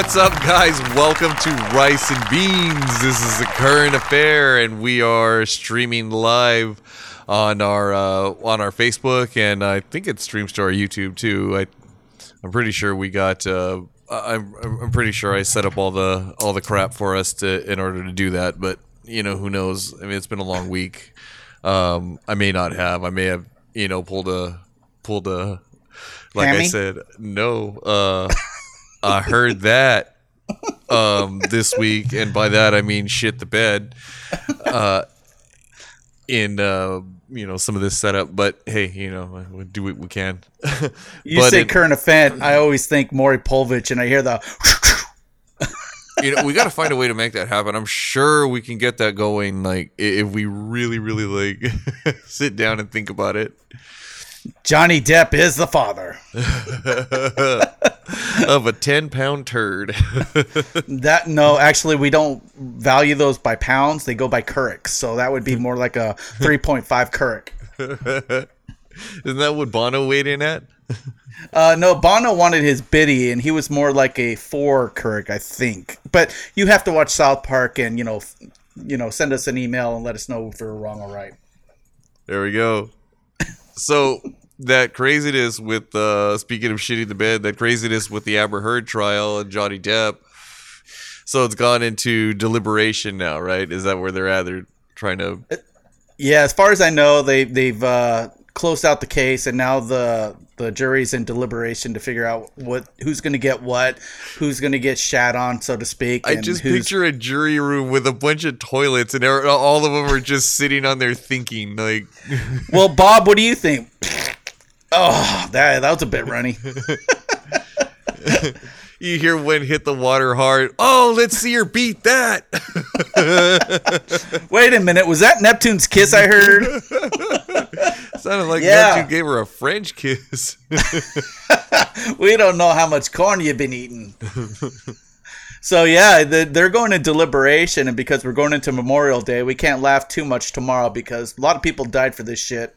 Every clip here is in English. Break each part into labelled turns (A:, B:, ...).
A: What's up, guys? Welcome to Rice and Beans. This is the current affair, and we are streaming live on our uh, on our Facebook, and I think it streams to our YouTube too. I, I'm pretty sure we got. Uh, I'm, I'm pretty sure I set up all the all the crap for us to in order to do that, but you know who knows? I mean, it's been a long week. Um, I may not have. I may have you know pulled a pulled a like I said no. Uh, I heard that um, this week, and by that I mean shit the bed. Uh, in uh, you know some of this setup, but hey, you know we do what we can.
B: You say
A: in-
B: current event, I always think Maury Povich, and I hear the.
A: you know we got to find a way to make that happen. I'm sure we can get that going. Like if we really, really like sit down and think about it.
B: Johnny Depp is the father.
A: of a 10 pound turd.
B: That no, actually, we don't value those by pounds. They go by Couric, so that would be more like a three point five Couric.
A: Isn't that what Bono weighed in at?
B: Uh, no, Bono wanted his biddy, and he was more like a four Couric, I think. But you have to watch South Park, and you know, f- you know, send us an email and let us know if we're wrong or right.
A: There we go. So that craziness with uh speaking of shitting the bed, that craziness with the Amber Heard trial and Johnny Depp. So it's gone into deliberation now, right? Is that where they're at? They're trying to
B: Yeah, as far as I know, they they've uh, closed out the case, and now the the jury's in deliberation to figure out what who's going to get what, who's going to get shat on, so to speak.
A: I just picture a jury room with a bunch of toilets and all of them are just sitting on there thinking like
B: Well, Bob, what do you think? Oh, that that was a bit runny.
A: you hear one hit the water hard. Oh, let's see her beat that.
B: Wait a minute, was that Neptune's kiss I heard?
A: Sounded like
B: Yeah.
A: Neptune gave her a French kiss.
B: we don't know how much corn you've been eating. So yeah, the, they're going to deliberation, and because we're going into Memorial Day, we can't laugh too much tomorrow because a lot of people died for this shit,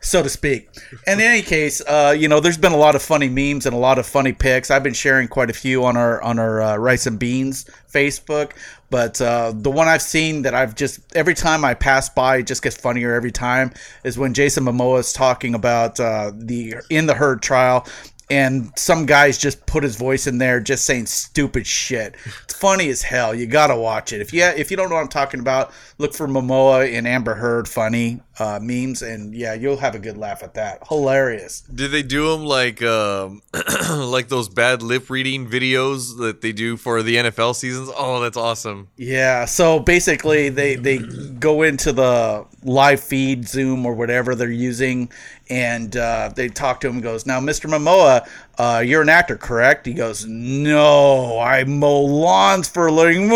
B: so to speak. In any case, uh, you know, there's been a lot of funny memes and a lot of funny pics. I've been sharing quite a few on our on our uh, Rice and Beans Facebook, but uh, the one I've seen that I've just every time I pass by, it just gets funnier every time is when Jason Momoa is talking about uh, the in the Heard trial and some guys just put his voice in there just saying stupid shit. It's funny as hell. You gotta watch it. If you if you don't know what I'm talking about, look for Momoa and Amber Heard funny uh, memes, and yeah, you'll have a good laugh at that. Hilarious.
A: Did they do them like um like those bad lip reading videos that they do for the NFL seasons? Oh, that's awesome.
B: Yeah. So basically, they they go into the live feed, Zoom or whatever they're using, and uh, they talk to him. Goes now, Mr. Momoa, uh, you're an actor, correct? He goes, No, I mow lawns for a living.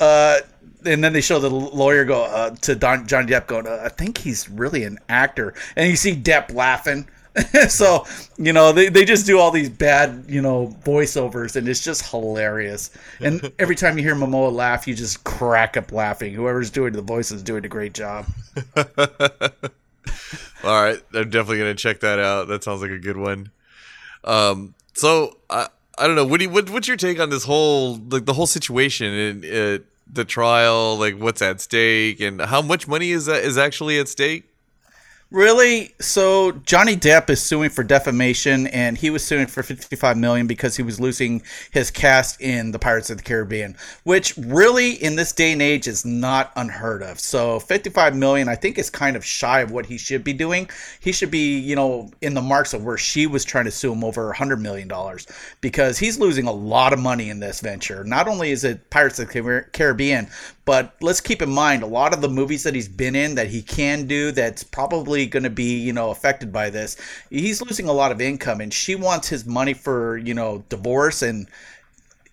B: uh, and then they show the lawyer go uh, to Don, Johnny Depp going, uh, I think he's really an actor, and you see Depp laughing. so you know they, they just do all these bad you know voiceovers and it's just hilarious and every time you hear momoa laugh you just crack up laughing whoever's doing the voice is doing a great job
A: All right, I'm definitely gonna check that out. That sounds like a good one. Um, so I I don't know. What do you, what what's your take on this whole like the whole situation and uh, the trial? Like, what's at stake and how much money is that is actually at stake?
B: Really? So Johnny Depp is suing for defamation, and he was suing for 55 million because he was losing his cast in the Pirates of the Caribbean, which really in this day and age is not unheard of. So 55 million, I think, is kind of shy of what he should be doing. He should be, you know, in the marks of where she was trying to sue him over 100 million dollars because he's losing a lot of money in this venture. Not only is it Pirates of the Caribbean, but let's keep in mind a lot of the movies that he's been in that he can do that's probably going to be, you know, affected by this. He's losing a lot of income and she wants his money for, you know, divorce and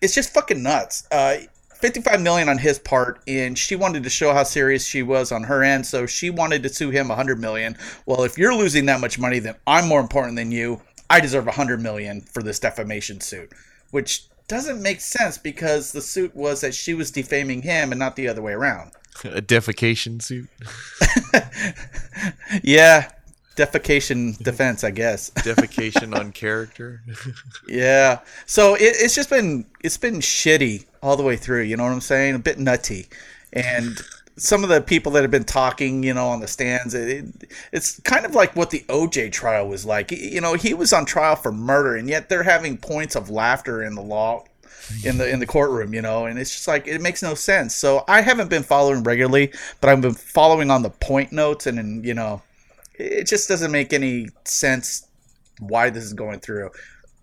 B: it's just fucking nuts. Uh 55 million on his part and she wanted to show how serious she was on her end so she wanted to sue him 100 million well if you're losing that much money then i'm more important than you i deserve 100 million for this defamation suit which doesn't make sense because the suit was that she was defaming him and not the other way around
A: A defecation suit.
B: yeah defecation defense, I guess.
A: Defecation on character.
B: Yeah. So it, it's just been it's been shitty all the way through. You know what I'm saying? A bit nutty, and some of the people that have been talking, you know, on the stands, it, it's kind of like what the OJ trial was like. You know, he was on trial for murder, and yet they're having points of laughter in the law. In the in the courtroom, you know, and it's just like it makes no sense. So I haven't been following regularly, but I've been following on the point notes, and, and you know, it just doesn't make any sense why this is going through.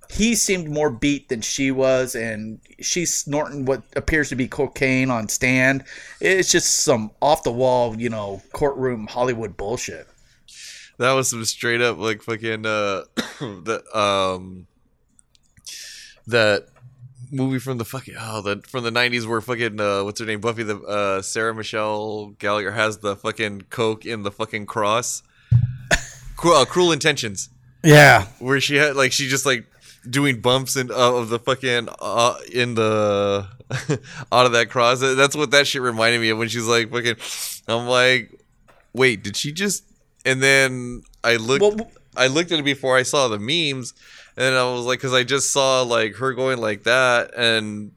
B: He seemed more beat than she was, and she's snorting what appears to be cocaine on stand. It's just some off the wall, you know, courtroom Hollywood bullshit.
A: That was some straight up like fucking uh the um that movie from the fucking oh the from the nineties where fucking uh what's her name Buffy the uh Sarah Michelle Gallagher has the fucking coke in the fucking cross. Cru- uh, cruel intentions
B: Yeah,
A: where she had like she just like doing bumps in uh, of the fucking uh, in the out of that cross. That's what that shit reminded me of when she's like fucking. I'm like, wait, did she just? And then I looked.
B: Well,
A: I looked at it before I saw the memes, and I was like, because I just saw like her going like that, and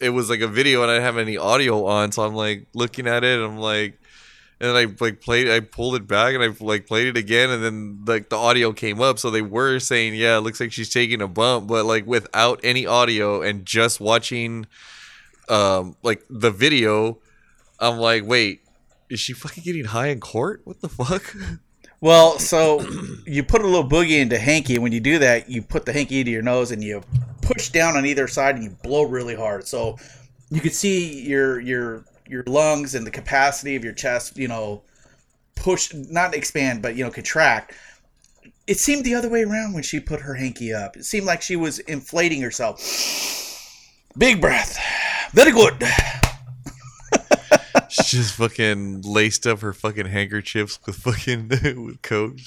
A: it was like a video, and I didn't have any audio on, so I'm like looking at it, and I'm like, and then I like played, I pulled it back, and I like played it again, and then like the audio came up, so they were saying, yeah, it looks like she's taking a bump, but like without any audio and just watching, um, like the video, I'm like, wait, is she fucking getting high in court? What the fuck?
B: Well, so you put a little boogie into hanky, when you do that, you put the hanky into your nose and you push down on either side and you blow really hard. So you can see your your your lungs and the capacity of your chest, you know, push not expand, but you know, contract. It seemed the other way around when she put her hanky up. It seemed like she was inflating herself. Big breath. Very good.
A: She just fucking laced up her fucking handkerchiefs with fucking with coke.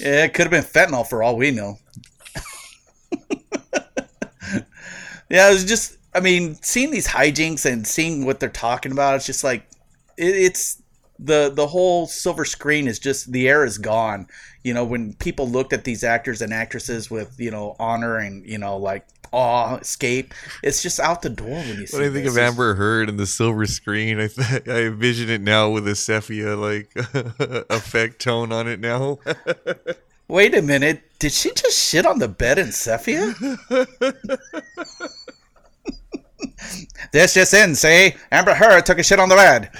B: Yeah, it could have been fentanyl for all we know. yeah, it was just. I mean, seeing these hijinks and seeing what they're talking about, it's just like it, it's the the whole silver screen is just the air is gone. You know, when people looked at these actors and actresses with you know honor and you know like awe, escape, it's just out the door when you see.
A: When I think
B: this.
A: of Amber Heard and the silver screen, I th- I envision it now with a sepia like effect tone on it now.
B: Wait a minute, did she just shit on the bed in sepia? this just in, see? Amber Heard took a shit on the bed.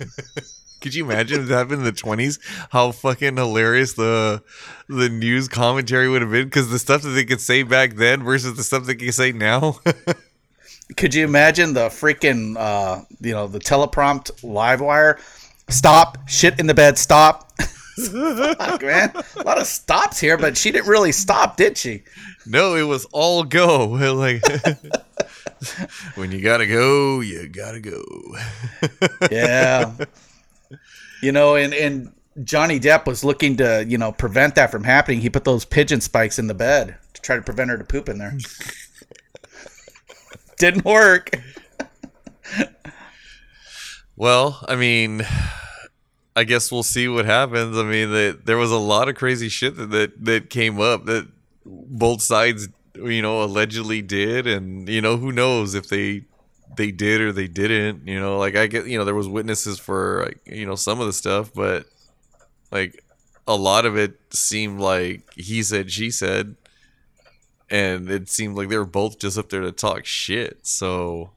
A: Could you imagine if that happened in the twenties? How fucking hilarious the the news commentary would have been because the stuff that they could say back then versus the stuff they can say now.
B: Could you imagine the freaking, uh, you know, the teleprompt live wire? Stop, shit in the bed, stop. Fuck, man. A lot of stops here, but she didn't really stop, did she?
A: no, it was all go. Like when you gotta go, you gotta go.
B: Yeah. you know, and, and Johnny Depp was looking to, you know, prevent that from happening. He put those pigeon spikes in the bed to try to prevent her to poop in there. Didn't work.
A: Well, I mean, I guess we'll see what happens. I mean, that there was a lot of crazy shit that, that that came up that both sides, you know, allegedly did, and you know, who knows if they they did or they didn't. You know, like I get, you know, there was witnesses for like you know some of the stuff, but like a lot of it seemed like he said, she said, and it seemed like they were both just up there to talk shit. So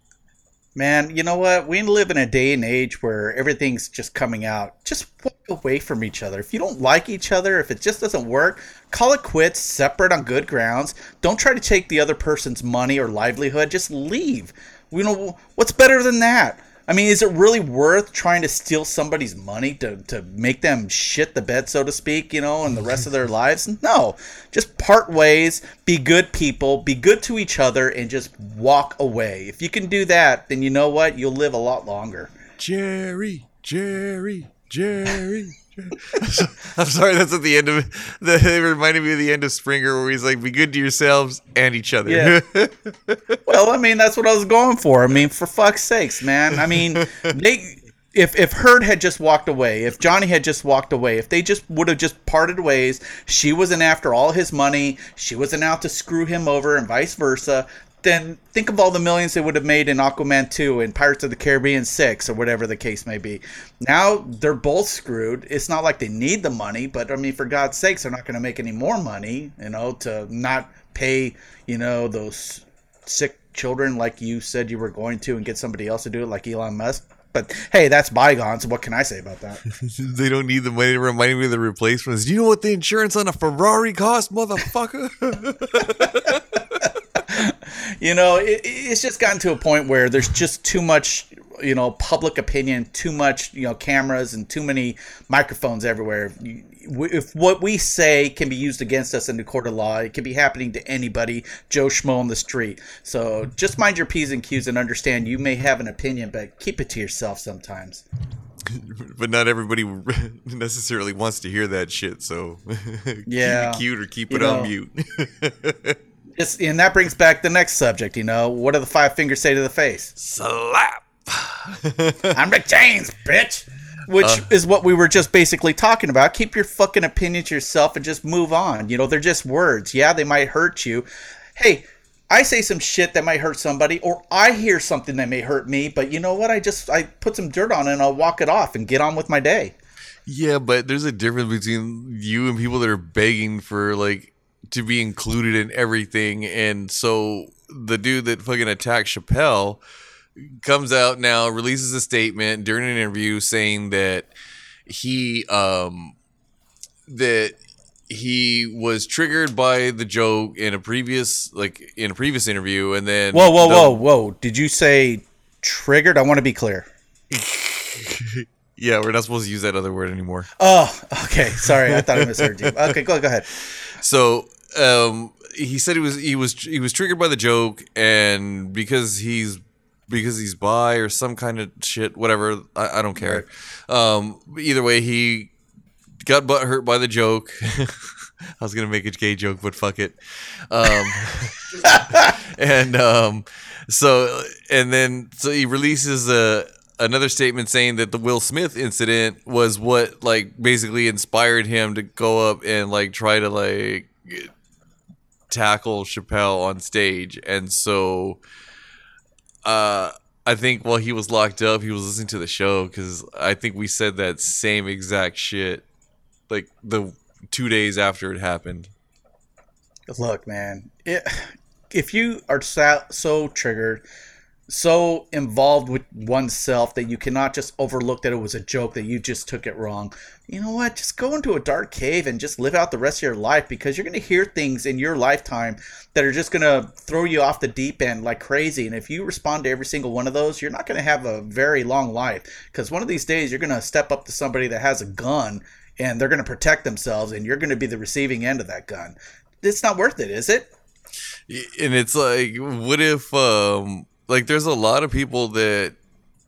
B: Man, you know what? We live in a day and age where everything's just coming out. Just walk away from each other. If you don't like each other, if it just doesn't work, call it quits, separate on good grounds. Don't try to take the other person's money or livelihood. Just leave. You know, what's better than that? I mean, is it really worth trying to steal somebody's money to, to make them shit the bed, so to speak, you know, and the rest of their lives? No. Just part ways, be good people, be good to each other, and just walk away. If you can do that, then you know what? You'll live a lot longer.
A: Jerry, Jerry, Jerry. I'm sorry, that's at the end of it. That it reminded me of the end of Springer, where he's like, "Be good to yourselves and each other."
B: Yeah. Well, I mean, that's what I was going for. I mean, for fuck's sakes, man. I mean, they if if Heard had just walked away, if Johnny had just walked away, if they just would have just parted ways, she wasn't after all his money, she wasn't out to screw him over, and vice versa. Then think of all the millions they would have made in Aquaman 2 and Pirates of the Caribbean 6 or whatever the case may be. Now they're both screwed. It's not like they need the money, but I mean, for God's sakes, they're not going to make any more money, you know, to not pay, you know, those sick children like you said you were going to and get somebody else to do it like Elon Musk. But hey, that's bygones. What can I say about that?
A: they don't need the money to remind me of the replacements. You know what the insurance on a Ferrari costs, motherfucker?
B: you know, it, it's just gotten to a point where there's just too much, you know, public opinion, too much, you know, cameras and too many microphones everywhere. If what we say can be used against us in the court of law, it can be happening to anybody, Joe Schmo on the street. So just mind your P's and Q's and understand you may have an opinion, but keep it to yourself sometimes.
A: but not everybody necessarily wants to hear that shit. So
B: yeah,
A: keep it cute or keep it on mute.
B: It's, and that brings back the next subject. You know, what do the five fingers say to the face?
A: Slap.
B: I'm Rick James, bitch. Which uh, is what we were just basically talking about. Keep your fucking opinion to yourself and just move on. You know, they're just words. Yeah, they might hurt you. Hey, I say some shit that might hurt somebody, or I hear something that may hurt me, but you know what? I just I put some dirt on it and I'll walk it off and get on with my day.
A: Yeah, but there's a difference between you and people that are begging for like to be included in everything. And so the dude that fucking attacked Chappelle comes out now, releases a statement during an interview saying that he um that he was triggered by the joke in a previous like in a previous interview and then
B: Whoa, whoa, the, whoa, whoa. Did you say triggered? I want to be clear.
A: yeah, we're not supposed to use that other word anymore.
B: Oh, okay. Sorry, I thought I misheard you. Okay, go go ahead.
A: So um, he said he was he was he was triggered by the joke, and because he's because he's bi or some kind of shit, whatever. I, I don't care. Um, either way, he got butt hurt by the joke. I was gonna make a gay joke, but fuck it. Um, and um, so and then so he releases a another statement saying that the Will Smith incident was what like basically inspired him to go up and like try to like tackle Chappelle on stage, and so uh, I think while he was locked up, he was listening to the show because I think we said that same exact shit like the two days after it happened.
B: Look, man, it, if you are so, so triggered so involved with oneself that you cannot just overlook that it was a joke that you just took it wrong. You know what? Just go into a dark cave and just live out the rest of your life because you're going to hear things in your lifetime that are just going to throw you off the deep end like crazy. And if you respond to every single one of those, you're not going to have a very long life because one of these days you're going to step up to somebody that has a gun and they're going to protect themselves and you're going to be the receiving end of that gun. It's not worth it, is it?
A: And it's like, what if um, like there's a lot of people that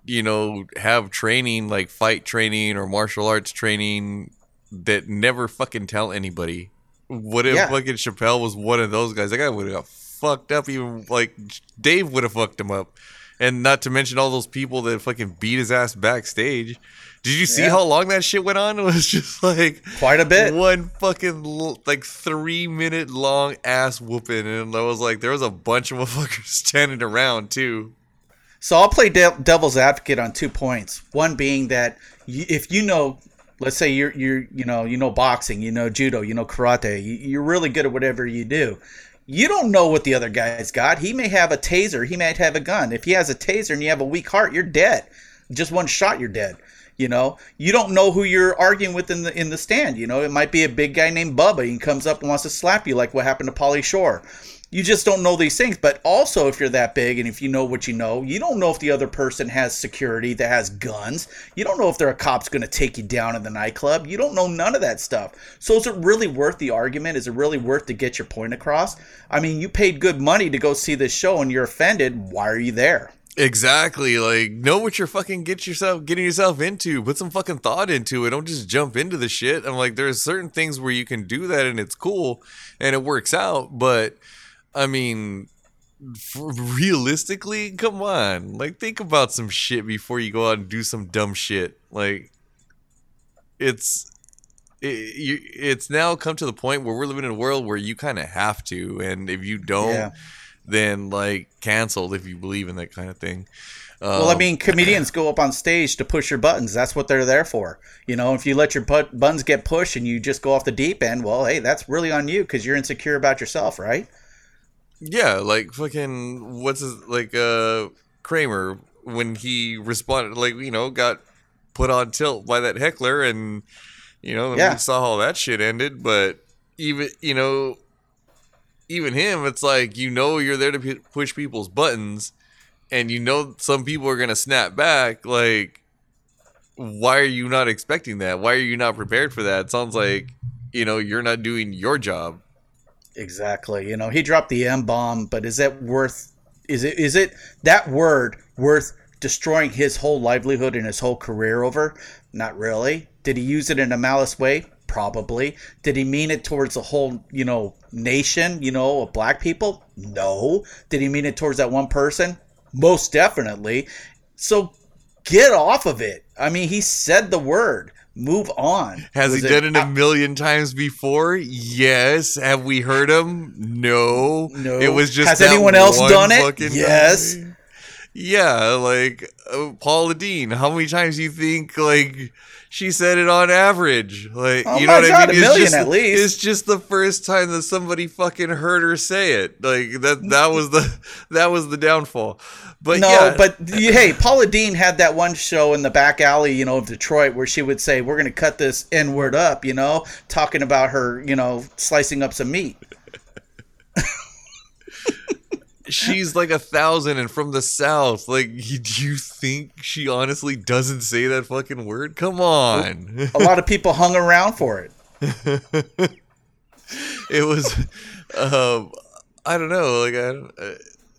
A: you know have training like fight training or martial arts training that never fucking tell anybody. What if yeah. fucking Chappelle was one of those guys? That guy would have got fucked up. Even like Dave would have fucked him up, and not to mention all those people that fucking beat his ass backstage. Did you see yeah. how long that shit went on? It was just like
B: quite a bit.
A: One fucking like three minute long ass whooping, and I was like, there was a bunch of motherfuckers standing around too.
B: So I'll play de- devil's advocate on two points. One being that you, if you know, let's say you're you're you know you know boxing, you know judo, you know karate, you, are really good at whatever you do. You don't know what the other guy's got. He may have a taser. He might have a gun. If he has a taser and you have a weak heart, you're dead. Just one shot, you're dead. You know, you don't know who you're arguing with in the in the stand. You know, it might be a big guy named Bubba. He comes up and wants to slap you, like what happened to Pauly Shore. You just don't know these things. But also, if you're that big and if you know what you know, you don't know if the other person has security that has guns. You don't know if there are cops going to take you down in the nightclub. You don't know none of that stuff. So is it really worth the argument? Is it really worth to get your point across? I mean, you paid good money to go see this show and you're offended. Why are you there?
A: Exactly. Like know what you're fucking get yourself getting yourself into. Put some fucking thought into it. Don't just jump into the shit. I'm like, there's certain things where you can do that and it's cool and it works out. But I mean, realistically, come on. Like think about some shit before you go out and do some dumb shit. Like it's it, you, it's now come to the point where we're living in a world where you kind of have to and if you don't yeah. Then like canceled if you believe in that kind of thing.
B: well, I um, mean, comedians go up on stage to push your buttons. That's what they're there for. You know, if you let your buttons get pushed and you just go off the deep end, well, hey, that's really on you because you're insecure about yourself, right?
A: Yeah, like fucking what's his like uh Kramer when he responded like you know got put on tilt by that heckler and you know yeah. we saw how that shit ended but even you know even him it's like you know you're there to p- push people's buttons and you know some people are to snap back like why are you not expecting that why are you not prepared for that it sounds like you know you're not doing your job
B: Exactly. You know, he dropped the M bomb, but is it worth? Is it is it that word worth destroying his whole livelihood and his whole career over? Not really. Did he use it in a malice way? Probably. Did he mean it towards the whole, you know, nation, you know, of black people? No. Did he mean it towards that one person? Most definitely. So get off of it. I mean, he said the word move on.
A: Has Was he done it, a million times before? Yes. Have we heard him? No.
B: No. It was just. Has anyone else done it? Yes.
A: Yeah, like uh, Paula Deen. How many times do you think like she said it on average? Like oh you know what God, I mean?
B: A million
A: just,
B: at least.
A: It's just the first time that somebody fucking heard her say it. Like that. That was the that was the downfall. But
B: no,
A: yeah.
B: but hey, Paula Deen had that one show in the back alley, you know, of Detroit, where she would say, "We're going to cut this N word up," you know, talking about her, you know, slicing up some meat.
A: She's like a thousand and from the south. Like, do you think she honestly doesn't say that fucking word? Come on.
B: A lot of people hung around for it.
A: it was, um, I don't know, like I. Uh,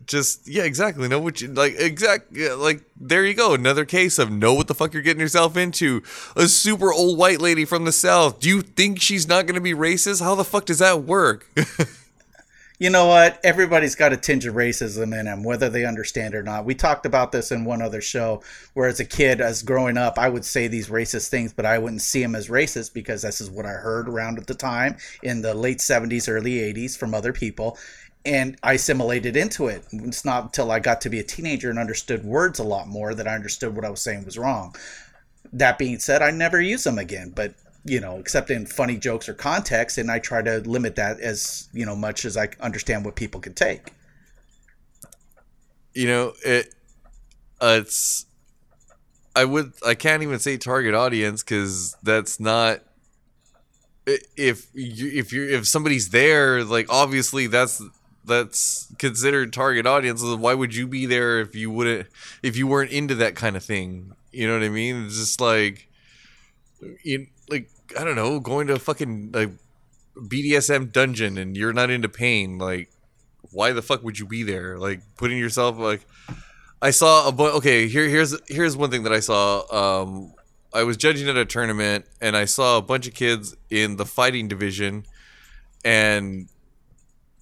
A: just yeah, exactly. Know what you like. Exact like there you go. Another case of know what the fuck you're getting yourself into. A super old white lady from the south. Do you think she's not going to be racist? How the fuck does that work?
B: You know what? Everybody's got a tinge of racism in them, whether they understand or not. We talked about this in one other show, where as a kid, as growing up, I would say these racist things, but I wouldn't see them as racist because this is what I heard around at the time in the late 70s, early 80s from other people and I assimilated into it. It's not until I got to be a teenager and understood words a lot more that I understood what I was saying was wrong. That being said, I never use them again, but you know, except in funny jokes or context, and I try to limit that as you know much as I understand what people can take.
A: You know, it uh, it's I would I can't even say target audience because that's not if you if you if somebody's there like obviously that's that's considered target audience. Why would you be there if you wouldn't if you weren't into that kind of thing? You know what I mean? It's just like you I don't know, going to a fucking like BDSM dungeon and you're not into pain. Like, why the fuck would you be there? Like putting yourself like I saw a bu- okay. Here here's here's one thing that I saw. Um, I was judging at a tournament and I saw a bunch of kids in the fighting division and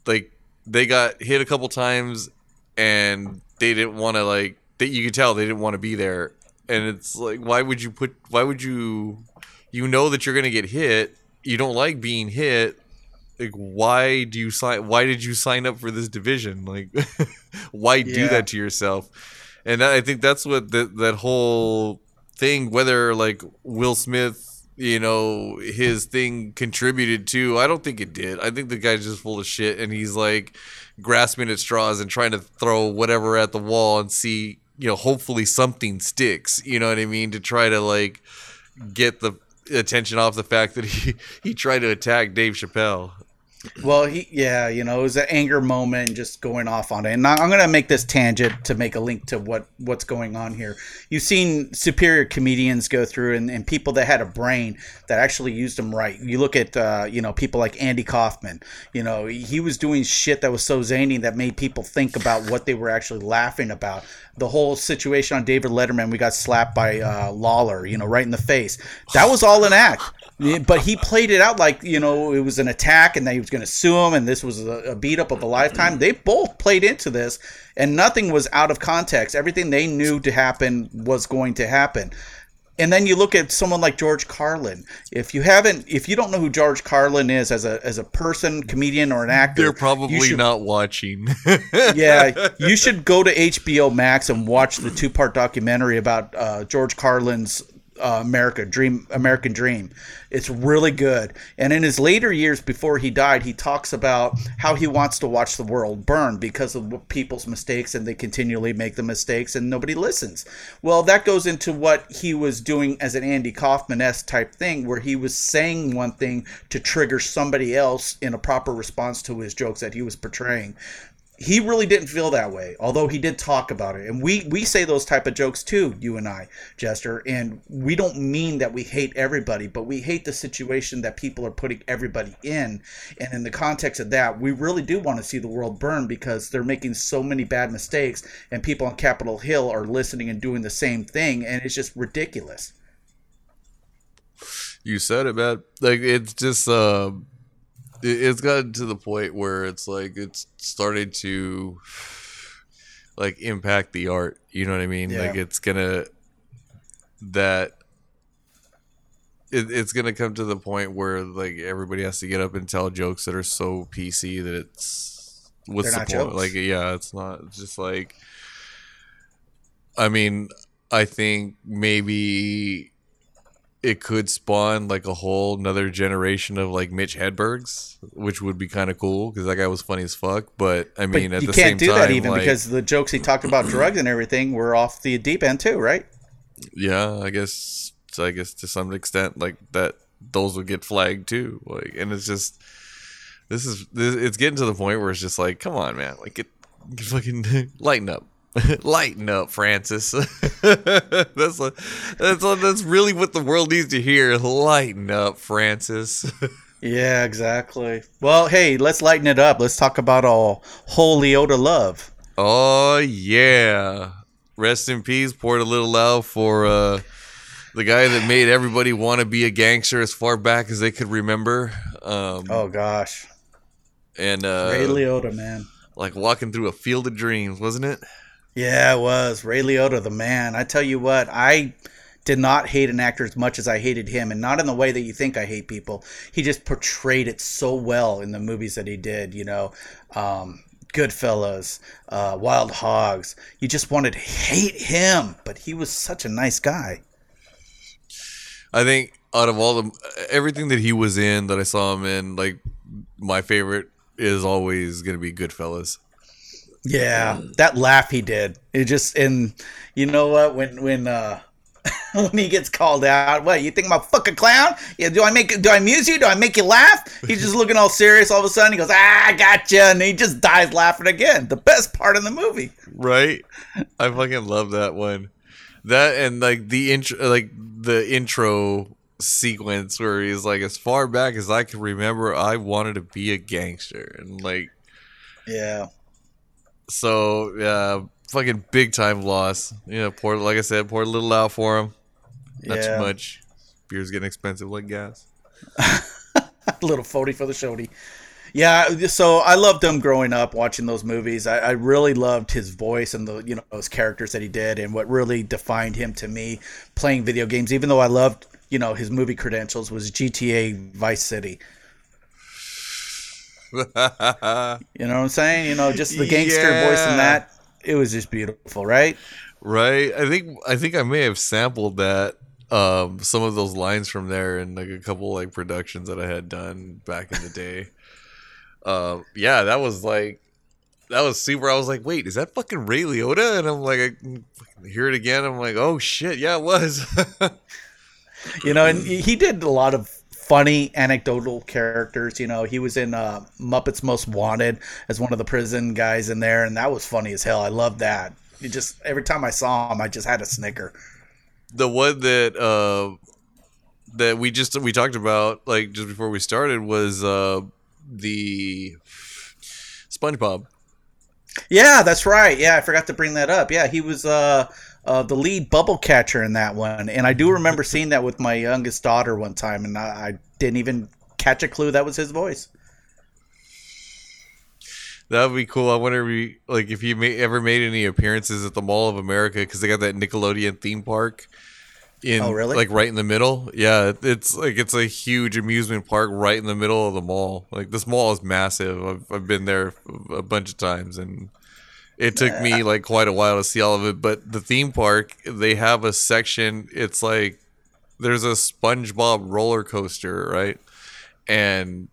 A: like they got hit a couple times and they didn't want to like that you could tell they didn't want to be there and it's like why would you put why would you you know that you're gonna get hit you don't like being hit like why do you sign why did you sign up for this division like why yeah. do that to yourself and i think that's what that that whole thing whether like will smith you know his thing contributed to. I don't think it did. I think the guy's just full of shit and he's like grasping at straws and trying to throw whatever at the wall and see, you know, hopefully something sticks. You know what I mean? To try to like get the attention off the fact that he he tried to attack Dave Chappelle.
B: Well, he, yeah, you know, it was an anger moment, just going off on it. And I'm going to make this tangent to make a link to what what's going on here. You've seen superior comedians go through, and, and people that had a brain that actually used them right. You look at, uh, you know, people like Andy Kaufman. You know, he was doing shit that was so zany that made people think about what they were actually laughing about. The whole situation on David Letterman, we got slapped by uh, Lawler, you know, right in the face. That was all an act but he played it out like you know it was an attack and that he was going to sue him and this was a, a beat up of a lifetime. They both played into this and nothing was out of context. Everything they knew to happen was going to happen and then you look at someone like George Carlin. If you haven't, if you don't know who George Carlin is as a as a person, comedian, or an actor,
A: They're probably
B: should-
A: not watching.
B: yeah, you should go to HBO Max and watch the two part documentary about uh, George Carlin's uh, America Dream, American Dream. It's really good. And in his later years before he died, he talks about how he wants to watch the world burn because of people's mistakes and they continually make the mistakes and nobody listens. Well, that goes into what he was doing as an Andy Kaufman esque type thing, where he was saying one thing to trigger somebody else in a proper response to his jokes that he was portraying he really didn't feel that way although he did talk about it. And we we say those type of jokes too you and i jester. And we don't mean that we hate everybody but we hate the situation that people are putting everybody in. And in the context of that we really do want to see the world burn because they're making so many bad mistakes and people on capitol hill are listening and doing the same thing and it's just ridiculous.
A: You said it, man. Like it's just it, it's gotten to the point where it's like it's started to like impact the art. You know what I mean?
B: Yeah.
A: Like it's gonna that it, it's gonna come to the point where like everybody has to get up and tell jokes that are so PC that it's what's
B: They're
A: the point? Like yeah, it's not it's just like I mean, I think maybe it could spawn like a whole another generation of like Mitch Hedbergs, which would be kind of cool because that guy was funny as fuck. But I
B: but
A: mean, at
B: you
A: the
B: can't
A: same
B: do
A: time,
B: that even
A: like,
B: because the jokes he talked about drugs and everything were off the deep end too right
A: yeah, I guess I guess to some extent like that those would get flagged too. Like, and it's just this is this, it's getting to the point where it's just like, come on, man, like get, get fucking lighten up. Lighten up, Francis. that's what, that's what, that's really what the world needs to hear. Lighten up, Francis.
B: Yeah, exactly. Well, hey, let's lighten it up. Let's talk about all holy Oda love.
A: Oh yeah. Rest in peace, poured a little out for uh the guy that made everybody want to be a gangster as far back as they could remember. Um
B: Oh gosh,
A: and uh
B: Ray Liotta, man.
A: like walking through a field of dreams, wasn't it?
B: Yeah, it was Ray Liotta, the man. I tell you what, I did not hate an actor as much as I hated him, and not in the way that you think I hate people. He just portrayed it so well in the movies that he did. You know, um, Goodfellas, uh, Wild Hogs. You just wanted to hate him, but he was such a nice guy.
A: I think out of all the everything that he was in that I saw him in, like my favorite is always gonna be Goodfellas.
B: Yeah, that laugh he did. It just and you know what when when uh when he gets called out, what you think I'm a fucking clown? Yeah, do I make do I amuse you? Do I make you laugh? He's just looking all serious. All of a sudden, he goes, "Ah, I gotcha," and he just dies laughing again. The best part of the movie.
A: right? I fucking love that one. That and like the intro, like the intro sequence where he's like, as far back as I can remember, I wanted to be a gangster, and like,
B: Yeah,
A: so yeah, fucking big time loss. You know, pour like I said, poured a little out for him. Not
B: Yeah.
A: too much. Beer's getting expensive like gas.
B: a little phony for the shorty. Yeah, so I loved him growing up watching those movies. I, I really loved his voice and the you know those characters that he did, and what really defined him to me playing video games. Even though I loved you know his movie credentials was GTA Vice City. You know what I'm saying? You know, just the gangster voice in that. It was just beautiful, right?
A: Right. I think I think I may have sampled that um some of those lines from there in like a couple like productions that I had done back in the day. um yeah, that was like that was super. I was like, wait, is that fucking Ray Liotta? And I'm like, I hear it again. I'm like, oh shit, yeah, it was.
B: You know, and he did a lot of funny anecdotal characters. You know, he was in uh, Muppets Most Wanted as one of the prison guys in there, and that was funny as hell. I loved that. You just every time I saw him, I just had a snicker.
A: the one that uh that we just we talked about like just before we started was uh the SpongeBob.
B: Yeah, that's right. Yeah, I forgot to bring that up. Yeah, he was uh, uh, the lead bubble catcher in that one, and I do remember seeing that with my youngest daughter one time, and I, I didn't even catch a clue that was his voice.
A: That would be cool. I wonder if he, like if he may, ever made any appearances at the Mall of America because they got that Nickelodeon theme park in
B: Oh, really?
A: like right in the middle. Yeah, it's like it's a huge amusement park right in the middle of the mall. Like this mall is massive. I've, I've been there a bunch of times and it took me like quite a while to see all of it. But the theme park, they have a section. It's like there's a SpongeBob roller coaster, right? And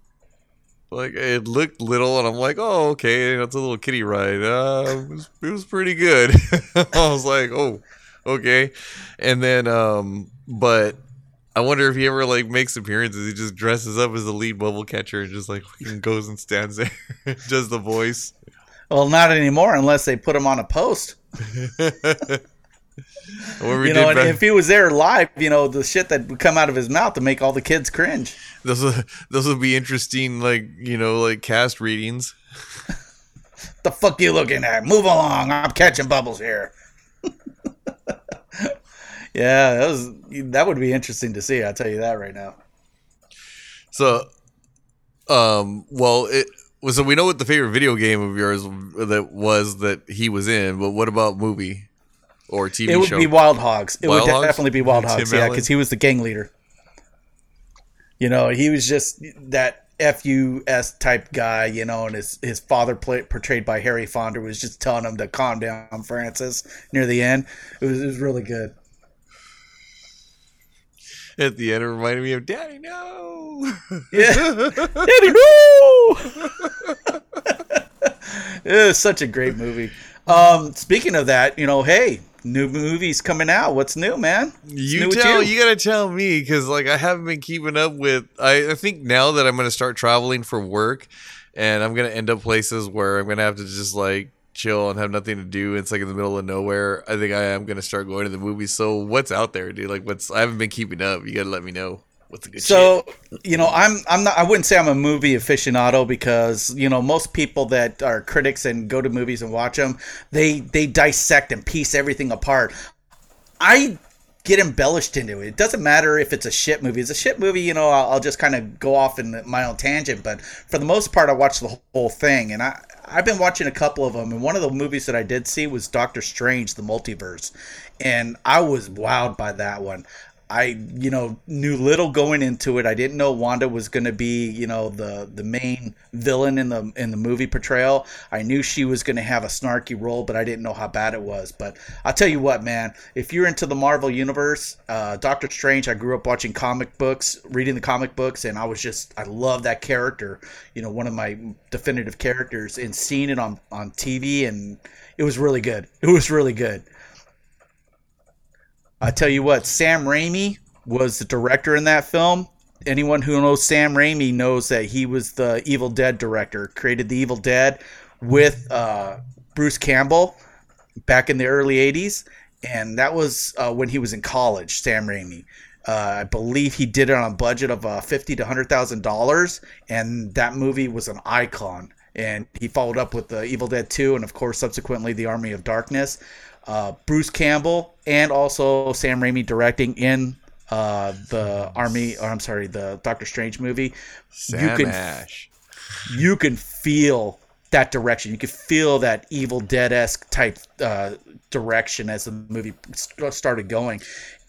A: like it looked little, and I'm like, oh, okay, that's a little kiddie ride. Uh, it, was, it was pretty good. I was like, oh, okay. And then, um, but I wonder if he ever like makes appearances. He just dresses up as the lead bubble catcher and just like goes and stands there, does the voice.
B: Well, not anymore unless they put him on a post. You know,
A: back-
B: if he was there live, you know, the shit that would come out of his mouth to make all the kids cringe.
A: those will, those will be interesting, like you know, like cast readings.
B: The fuck you looking at? Move along. I'm catching bubbles here. yeah, that was that would be interesting to see. I'll tell you that right now.
A: So, um, well, it so we know what the favorite video game of yours that was that he was in, but what about movie or TV
B: It would
A: show?
B: be Wild Hogs. It
A: Wild
B: would
A: Hogs?
B: definitely be Wild
A: Tim
B: Hogs. Yeah, because he was the gang leader. You know, he was just that FUS type guy. You know, and his his father play, portrayed by Harry Fonda was just telling him to calm down, Francis. Near the end, it was it was really good.
A: At the end, it reminded me of Daddy. No.
B: Yeah, Daddy, no! it was such a great movie. Um, speaking of that, you know, hey, new movies coming out. What's new, man? What's
A: You
B: new
A: tell you? gotta tell me because like I haven't been keeping up with. I, I think now that I'm gonna start traveling for work, and I'm gonna end up places where I'm gonna have to just like chill and have nothing to do. It's like in the middle of nowhere. I think I am gonna start going to the movies. So what's out there, dude? Like what's I haven't been keeping up. You gotta let me know what's a good shit.
B: So you know, I'm I'm not. I wouldn't say I'm a movie aficionado because you know most people that are critics and go to movies and watch them, they they dissect and piece everything apart. I get embellished into it. It doesn't matter if it's a shit movie. It's a shit movie, you know. I'll, I'll just kind of go off in my own tangent. But for the most part, I watch the whole thing, and I I've been watching a couple of them. And one of the movies that I did see was Doctor Strange: The Multiverse, and I was wowed by that one. I, you know, knew little going into it. I didn't know Wanda was going to be, you know, the the main villain in the in the movie portrayal. I knew she was going to have a snarky role, but I didn't know how bad it was. But I'll tell you what, man, if you're into the Marvel universe, uh, Doctor Strange, I grew up watching comic books, reading the comic books, and I was just I love that character. You know, one of my definitive characters, and seeing it on on TV, and it was really good. It was really good. I tell you what, Sam Raimi was the director in that film. Anyone who knows Sam Raimi knows that he was the Evil Dead director, created the Evil Dead with uh, Bruce Campbell back in the early 80s. And that was uh, when he was in college, Sam Raimi. Uh, I believe he did it on a budget of uh, fifty to hundred thousand dollars, and that movie was an icon. And he followed up with the Evil Dead Two, and of course, subsequently, the Army of Darkness uh, Bruce Campbell and also Sam Raimi directing in uh, the Army, or I'm sorry, the Doctor Strange movie.
A: Sam
B: you can
A: Ash.
B: you can feel that direction. You can feel that Evil Dead esque type uh, direction as the movie st- started going,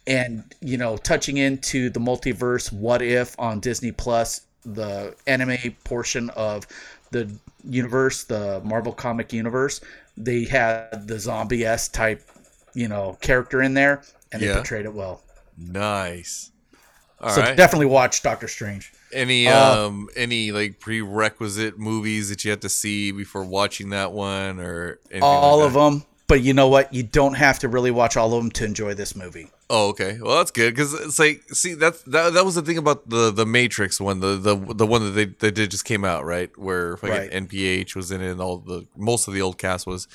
B: and you know, touching into the multiverse. What if on Disney Plus, the anime portion of the universe, the Marvel comic universe, they had the zombie s type, you know, character in there, and they
A: Yeah.
B: portrayed it well.
A: Nice. All right.
B: so definitely watch Doctor Strange.
A: Any
B: Uh,
A: um any like prerequisite movies that you have to see before watching that one or anything
B: All
A: like
B: of them. But you know what? You don't have to really watch all of them to enjoy this movie.
A: Oh, okay. Well, that's good because it's like, see, that's that, that was the thing about the the Matrix one, the the the one that they that did just came out, right? Where fucking
B: Right.
A: NPH was in it, and all the most of the old cast was.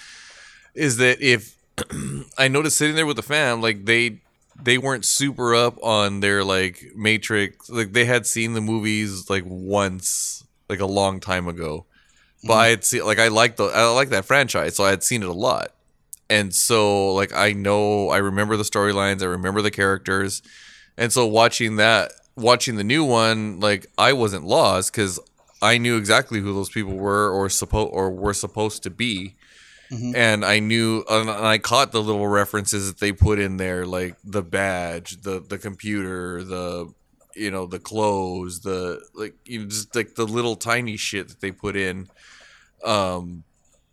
A: Is that if I noticed sitting there with the fam, like they they weren't super up on their like Matrix, like they had seen the movies like once, like a long time ago. But mm-hmm. I had seen like I like the I like that franchise, so I had seen it a lot and so like I know I remember the storylines, I remember the characters, and so watching that, watching the new one, like I wasn't lost because I knew exactly who those people were or supposed or were supposed to be.
B: Mhm.
A: And I knew, and I caught the little references that they put in there, like the badge, the the computer, the you know the clothes, the like you know just like the little tiny shit that they put in. Um,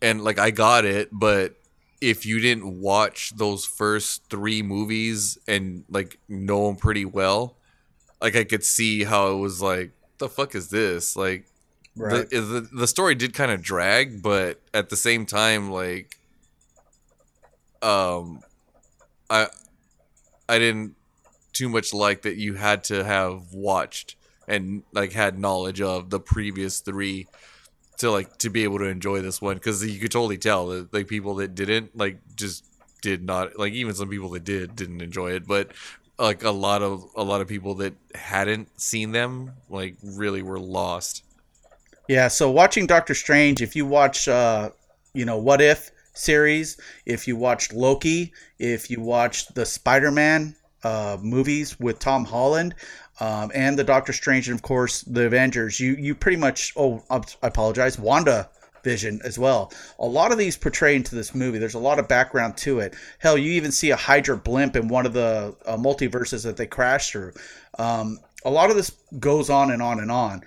A: and like I got it, but if you didn't watch those first three movies and like know them pretty well, like I could see how it was like, the fuck is this? Like
B: Right.
A: the, the the story did kind of drag, but at the same time, like, um, I I didn't too much like that you had to have watched and like had knowledge of the previous three to like to be able to enjoy this one because you could totally tell that like people that didn't like just did not like even some people that did didn't enjoy it but like a lot of a lot of people that hadn't seen them like really were lost.
B: Yeah, so watching Doctor Strange, if you watch, uh, you know, What If series, if you watched Loki, if you watched the Spider Man uh, movies with Tom Holland, um, and the Doctor Strange, and of course the Avengers, you you pretty much. Oh, I apologize, Wanda. Vision as well. A lot of these portray into this movie. There's a lot of background to it. Hell, you even see a Hydra blimp in one of the uh, multiverses that they crash through. Um, a lot of this goes on and on and on.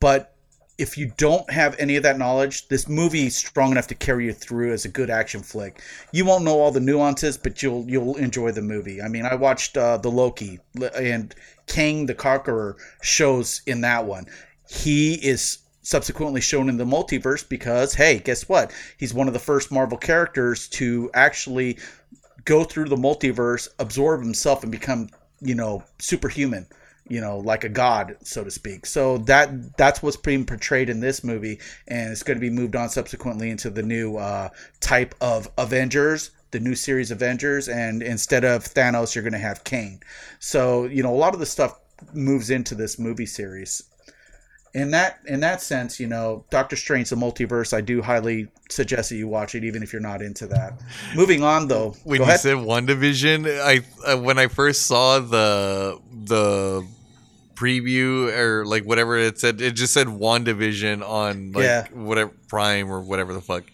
B: But if you don't have any of that knowledge, this movie is strong enough to carry you through as a good action flick. You won't know all the nuances, but you'll you'll enjoy the movie. I mean, I watched uh, the Loki and Kang the Conqueror shows in that one. He is subsequently shown in the multiverse because hey, guess what? He's one of the first Marvel characters to actually go through the multiverse, absorb himself, and become you know superhuman you know, like a god, so to speak. So that that's what's being portrayed in this movie, and it's going to be moved on subsequently into the new uh, type of Avengers, the new series Avengers, and instead of Thanos, you're going to have Kang. So you know, a lot of the stuff moves into this movie series. In that in that sense, you know, Doctor Strange: The Multiverse, I do highly suggest that you watch it, even if you're not into that. Moving on, though,
A: when you
B: ahead.
A: said WandaVision, I uh, when I first saw the the preview or like whatever it said, it just said WandaVision on like
B: Yeah.
A: whatever Prime or whatever the fuck.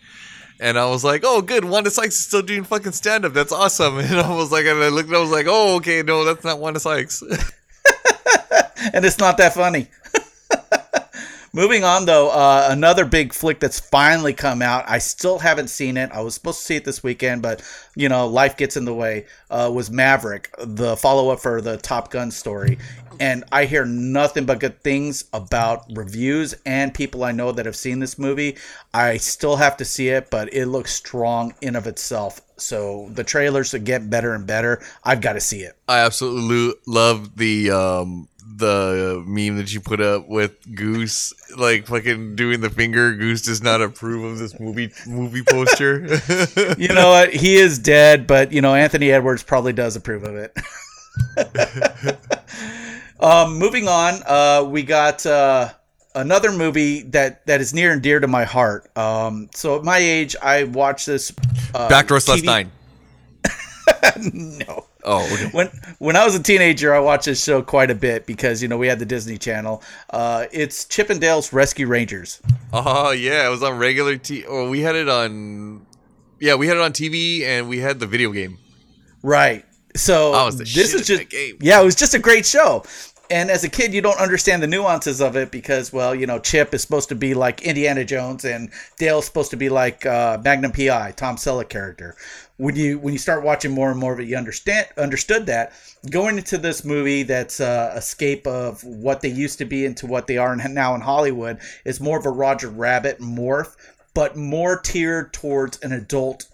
A: And I was like, "Oh, good! Wanda Sykes is still doing fucking stand up. That's awesome." And I was like, and I looked, and I was like, "Oh, okay, no, that's not Wanda Sykes."
B: and it's not that funny. Moving on, though, uh, another big flick that's finally come out. I still haven't seen it. I was supposed to see it this weekend, but you know, life gets in the way. Uh, was Maverick, the follow-up for the Top Gun story, and I hear nothing but good things about reviews and people I know that have seen this movie. I still have to see it, but it looks strong in of itself. So the trailers are get better and better. I've got to see it.
A: I absolutely love the um the meme that you put up with Goose, like fucking doing the finger. Goose does not approve of this movie movie poster.
B: you know what? He is dead, but you know Anthony Edwards probably does approve of it. um, moving on, uh, we got uh, another movie that that is near and dear to my heart. Um, so at my age, I watched this. Uh,
A: Backdoor Slash
B: TV
A: Nine.
B: no.
A: Oh, okay.
B: When when I was a teenager, I watched this show quite a bit because you know we had the Disney Channel. Uh, it's Chip 'n Dales Rescue Rangers.
A: Oh yeah, it was on regular T. Or we had it on. Yeah, we had it on TV, and we had the video game.
B: Right. So
A: That was the
B: this is just yeah, it was just a great show. And as a kid, you don't understand the nuances of it because, well, you know, Chip is supposed to be like Indiana Jones, and Dale's supposed to be like uh, Magnum PI, Tom Selleck character. When you when you start watching more and more of it, you understand understood that going into this movie that's a escape of what they used to be into what they are now in Hollywood is more of a Roger Rabbit morph, but more tiered towards an adult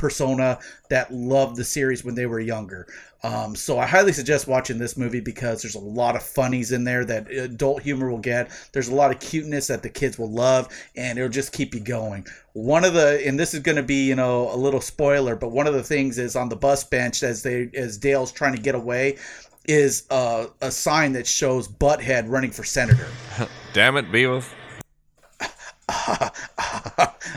B: persona that loved the series when they were younger. Um, so I highly suggest watching this movie because there's a lot of funnies in there that adult humor will get. There's a lot of cuteness that the kids will love, and it'll just keep you going. One of the and this is going to be you know a little spoiler, but one of the things is on the bus bench as they as Dale's trying to get away is uh, a sign that shows Butthead running for senator.
A: Damn it, Beavis.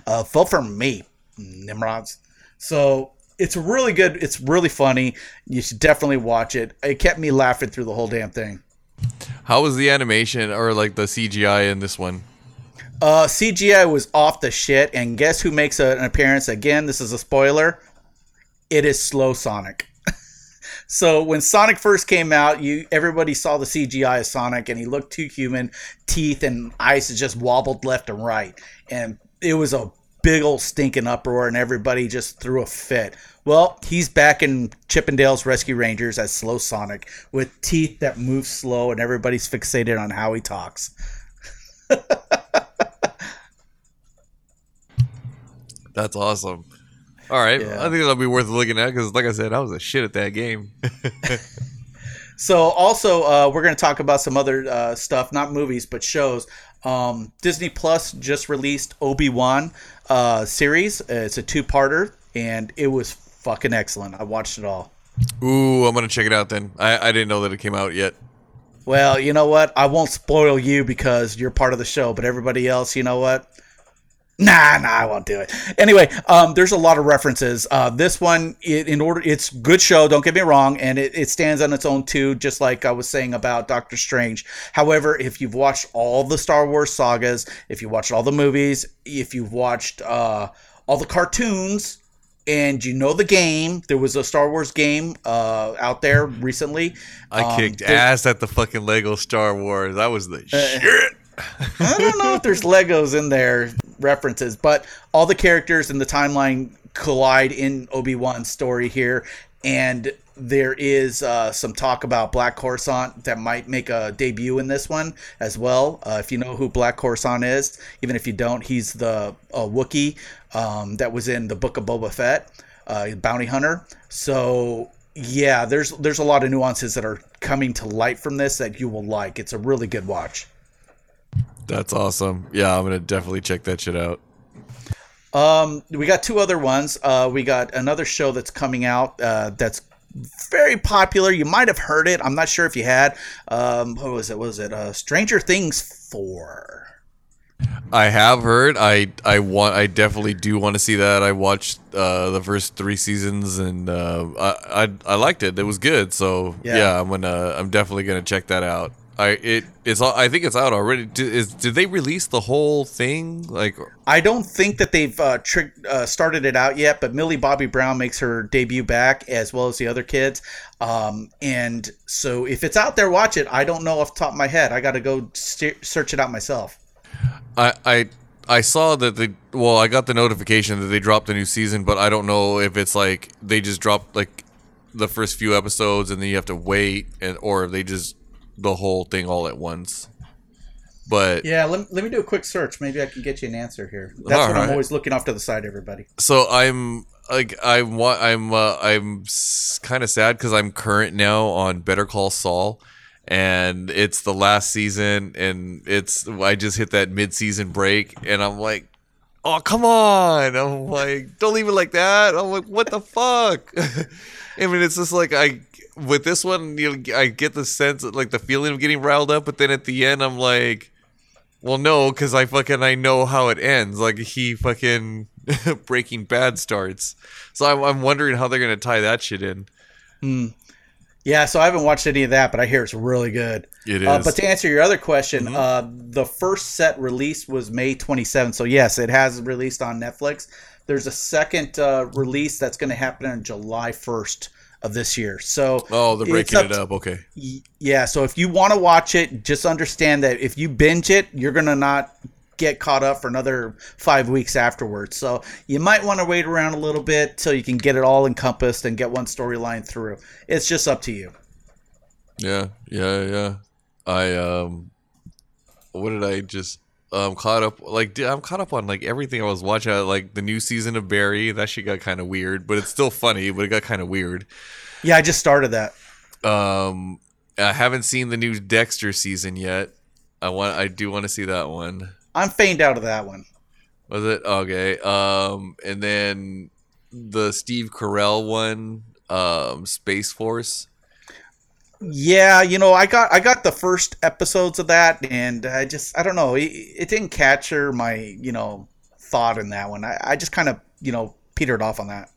B: uh, vote for me, Nimrods. So it's really good. It's really funny. You should definitely watch it. It kept me laughing through the whole damn thing.
A: How was the animation or like the CGI in this one?
B: Uh, CGI was off the shit, and guess who makes a, an appearance again? This is a spoiler. It is Slow Sonic. so when Sonic first came out, you everybody saw the CGI of Sonic, and he looked too human. Teeth and eyes just wobbled left and right, and it was a big old stinking uproar, and everybody just threw a fit. Well, he's back in Chip 'n Dale's Rescue Rangers as Slow Sonic with teeth that move slow, and everybody's fixated on how he talks.
A: That's awesome. All right,
B: Yeah.
A: I think that'll be worth looking at because, like I said, I was a shit at that game.
B: So, also, uh, we're going to talk about some other uh, stuff, not movies, but shows. Um, Disney Plus just released Obi Wan uh, series. It's a two parter, and it was fucking excellent. I watched it all.
A: Ooh, I'm gonna check it out then. I, I didn't know that it came out yet.
B: Well, you know what? I won't spoil you because you're part of the show, but everybody else, you know what? Nah, nah, I won't do it. Anyway, um, there's a lot of references. Uh, this one, it, in order, it's good show. Don't get me wrong, and it, it stands on its own too. Just like I was saying about Doctor Strange. However, if you've watched all the Star Wars sagas, if you watched all the movies, if you've watched uh, all the cartoons, and you know the game, there was a Star Wars game uh, out there recently.
A: I
B: Um,
A: kicked
B: there-
A: ass at the fucking Lego Star Wars. That was
B: Uh,
A: the shit.
B: I don't know if there's Legos in there references, but all the characters in the timeline collide in Obi Wan's story here, and there is uh, some talk about Black Krrsantan that might make a debut in this one as well. Uh, if you know who Black Krrsantan is, even if you don't, he's the uh, um, that was in the Book of Boba Fett, uh, bounty hunter. So yeah, there's there's a lot of nuances that are coming to light from this that you will like. It's a really good watch.
A: That's awesome. Yeah, I'm gonna definitely check that shit out.
B: Um, we got two other ones. Uh, we got another show that's coming out uh, that's very popular. You might have heard it. I'm not sure if you had. Um, what was it? What was it? Uh, Stranger Things four.
A: I have heard. I I want. I definitely do want to see that. I watched uh, the first three seasons and uh, I, I I liked it. It was good. So
B: Yeah.
A: yeah. I'm gonna. I'm definitely gonna check that out. I it it's. I think it's out already. Did, is did they release the whole thing? Like
B: I don't think that they've uh, uh, started it out yet, but Millie Bobby Brown makes her debut back as well as the other kids. Um, and so if it's out there, watch it. I don't know off the top of my head. I got to go st- search it out myself.
A: I I I saw that they. Well, I got the notification that they dropped a new season, but I don't know if it's like they just dropped like the first few episodes and then you have to wait, and or if they just the whole thing all at once. But
B: Yeah, let, let me do a quick search. Maybe I can get you an answer here. That's what I'm always looking off to the side, everybody.
A: so I'm like I want I'm uh, I'm kind of sad because I'm current now on Better Call Saul, and it's the last season, and it's I just hit that mid season break, and I'm like, oh come on! I'm like, don't leave it like that. I'm like, what the fuck? I mean, it's just like I with this one, you know, I get the sense like the feeling of getting riled up, but then at the end, I'm like. Well, no, because I fucking I know how it ends. Like he fucking Breaking Bad starts, so I'm, I'm wondering how they're gonna tie that shit in.
B: Yeah, so I haven't watched any of that, but I hear it's really good.
A: It
B: Uh, but to answer your other question,
A: Mhm.
B: uh, the first set release was May 27th. So, yes, it has released on Netflix. There's a second uh, release that's going to happen on July 1st of this year. So,
A: oh, they're breaking
B: up
A: it up. Okay.
B: yeah, so if you want to watch it, just understand that if you binge it, you're going to not get caught up for another five weeks afterwards. So, you might want to wait around a little bit till you can get it all encompassed and get one storyline through. It's just up to you.
A: Yeah, yeah, yeah. I um, what did I just um caught up like dude, I'm caught up on like everything I was watching. Like the new season of Barry, that shit got kind of weird, but it's still funny. But it got kind of weird.
B: Yeah, I just started that.
A: Um, I haven't seen the new Dexter season yet. I want. I do want to see that one.
B: I'm feigned out of that one.
A: Was it okay? Um, and then the Steve Carell one, um, Space Force.
B: Yeah, you know, I got I got the first episodes of that, and I just I don't know, it, it didn't capture my you know thought in that one. I, I just kind of you know petered off on that.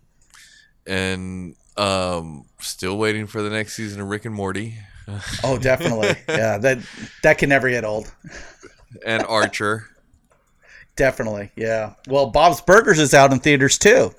A: and um still waiting for the next season of Rick and Morty
B: Oh, definitely. yeah, that that can never get old.
A: and Archer.
B: Definitely, yeah. Well, Bob's Burgers is out in theaters too.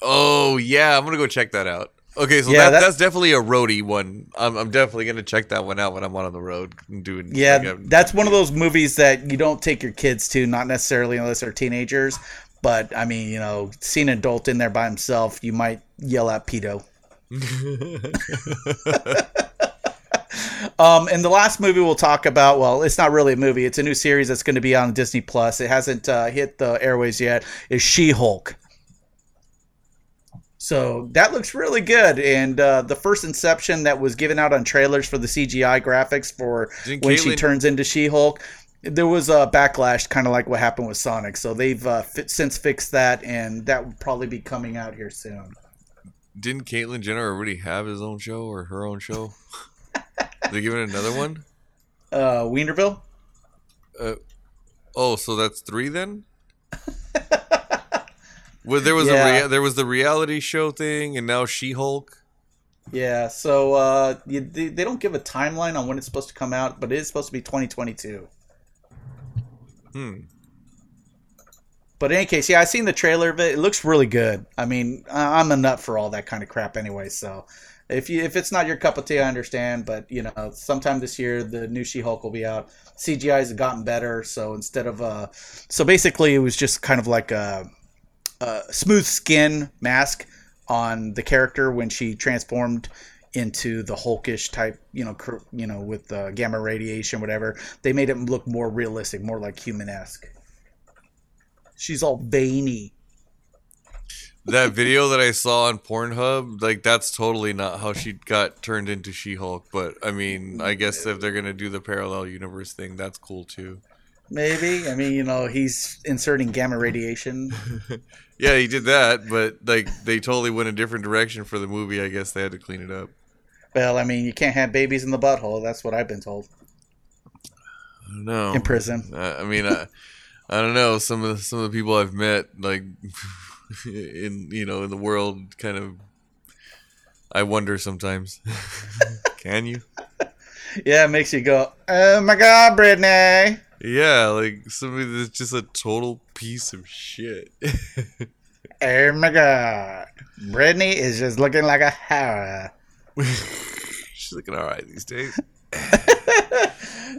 A: Oh yeah, I'm gonna go check that out. Okay, so
B: Yeah,
A: that,
B: that-
A: that's definitely a roadie one. I'm, I'm definitely gonna check that one out when I'm on the road and doing.
B: Yeah,
A: like, um,
B: that's one of those movies that you don't take your kids to, not necessarily unless they're teenagers. But I mean, you know, seeing an adult in there by himself, you might yell at pedo. Um, and the last movie we'll talk about, well, it's not really a movie; it's a new series that's going to be on Disney Plus. It hasn't uh, hit the airways yet. Is She-Hulk? So that looks really good. And uh, the first Inception that was given out on trailers for the CGI graphics for
A: Didn't
B: when she turns into She-Hulk, there was a backlash, kind of like what happened with Sonic. So they've uh, since fixed that, and that will probably be coming out here soon.
A: Didn't Caitlyn Jenner already have his own show or her own show? they giving another one?
B: Uh, Wienerville.
A: Oh, so that's three then. Well, there was
B: Yeah.
A: a rea- there was the reality show thing, and now She Hulk.
B: Yeah, so uh, you, they, they don't give a timeline on when it's supposed to come out, but it is supposed to be 2022.
A: Hmm.
B: But in any case, yeah, I seen the trailer of it. It looks really good. I mean, I'm a nut for all that kind of crap anyway. So if you if it's not your cup of tea, I understand. But you know, sometime this year the new She-Hulk will be out. CGI has gotten better, so instead of uh, so basically it was just kind of like a, a smooth skin mask on the character when she transformed into the Hulkish type, you know, cr- you know, with uh, gamma radiation, whatever. They made it look more realistic, more like human-esque. She's all veiny.
A: That video that I saw on Pornhub, like that's totally not how she got turned into She Hulk. But I mean, I guess if they're gonna do the parallel universe thing, that's cool too.
B: Maybe. I mean, you know, he's inserting gamma radiation.
A: Yeah, he did that, but like they totally went a different direction for the movie. I guess they had to clean it up.
B: Well, I mean, you can't have babies in the butthole. That's what I've been told
A: I don't know.
B: in prison.
A: I, I mean, I, I don't know. Some of the, some of the people I've met, like in you know in the world, kind of. I wonder sometimes. Can you?
B: Yeah, it makes you go, oh my god, Britney.
A: Yeah, like somebody that's just a total piece of shit.
B: Oh my god. Britney is just looking like a horror.
A: She's looking all right these days.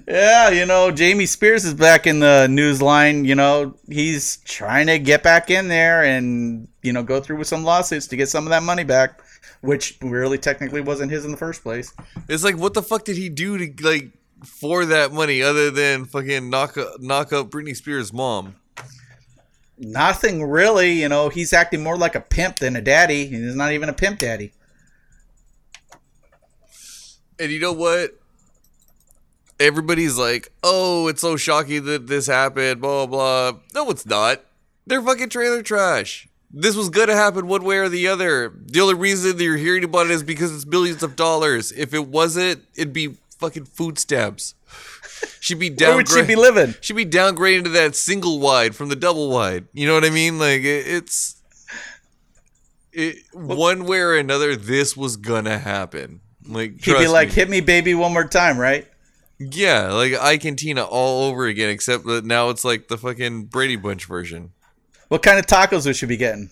B: Yeah, you know, Jamie Spears is back in the news line. You know, he's trying to get back in there and, you know, go through with some lawsuits to get some of that money back, which really technically wasn't his in the first place.
A: It's like, what the fuck did he do to like for that money other than fucking knock knock up Britney Spears' mom?
B: Nothing really, you know, he's acting more like a pimp than a daddy. He's not even a pimp daddy.
A: And you know what? Everybody's like, "Oh, it's so shocking that this happened." Blah blah. blah. No, it's not. They're fucking trailer trash. This was gonna happen one way or the other. The only reason that you're hearing about it is because it's millions of dollars. If it wasn't, it'd be fucking food stamps. She'd be down.
B: Where would she be living?
A: She'd be downgraded to that single wide from the double wide. You know what I mean? Like it, it's it one way or another. This was gonna happen. Like
B: He'd be like,
A: me.
B: hit me, baby, one more time, right?
A: Yeah, like Ike and Tina all over again, except that now it's like the fucking Brady Bunch version.
B: What kind of tacos would she be getting?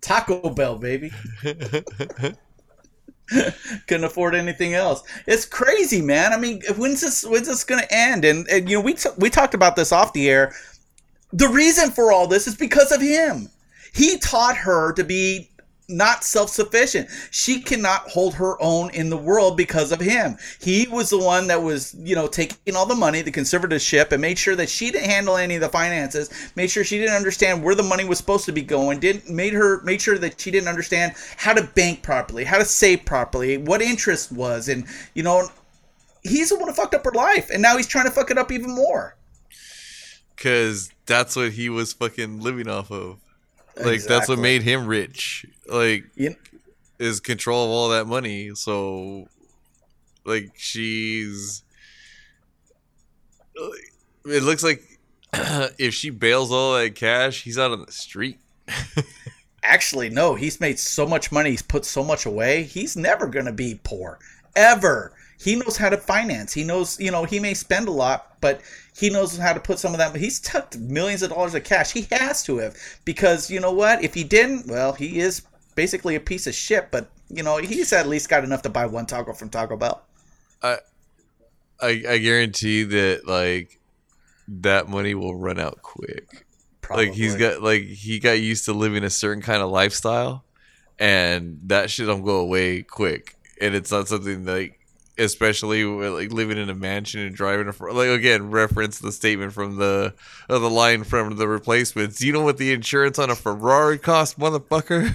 B: Taco Bell, baby. Couldn't afford anything else. It's crazy, man. I mean, when's this? When's this gonna end? And, and you know, we t- we talked about this off the air. The reason for all this is because of him. He taught her to be not self-sufficient. She cannot hold her own in the world because of him. He was the one that was, you know, taking all the money, the conservatorship, and made sure that she didn't handle any of the finances. Made sure she didn't understand where the money was supposed to be going. Didn't made her made sure that she didn't understand how to bank properly, how to save properly, what interest was, and you know, he's the one who fucked up her life, and now he's trying to fuck it up even more.
A: Cause that's what he was fucking living off of. Like that's what made him rich. Like
B: You-
A: is control of all that money. So like she's uh, it looks like if she bails all that cash, he's out on the street.
B: Actually, no. He's made so much money. He's put so much away. He's never going to be poor. Ever. he knows how to finance. He knows, you know, he may spend a lot, but he knows how to put some of that. He's tucked millions of dollars of cash. He has to have because you know what? If he didn't, well, he is basically a piece of shit. But you know, he's at least got enough to buy one taco from Taco Bell.
A: I, I, I guarantee that like that money will run out quick.
B: Probably.
A: Like he's got like he got used to living a certain kind of lifestyle, and that shit don't go away quick. And it's not something like, especially with, like living in a mansion and driving a like again reference the statement from the uh, the line from the replacements. You know what the insurance on a Ferrari cost, motherfucker.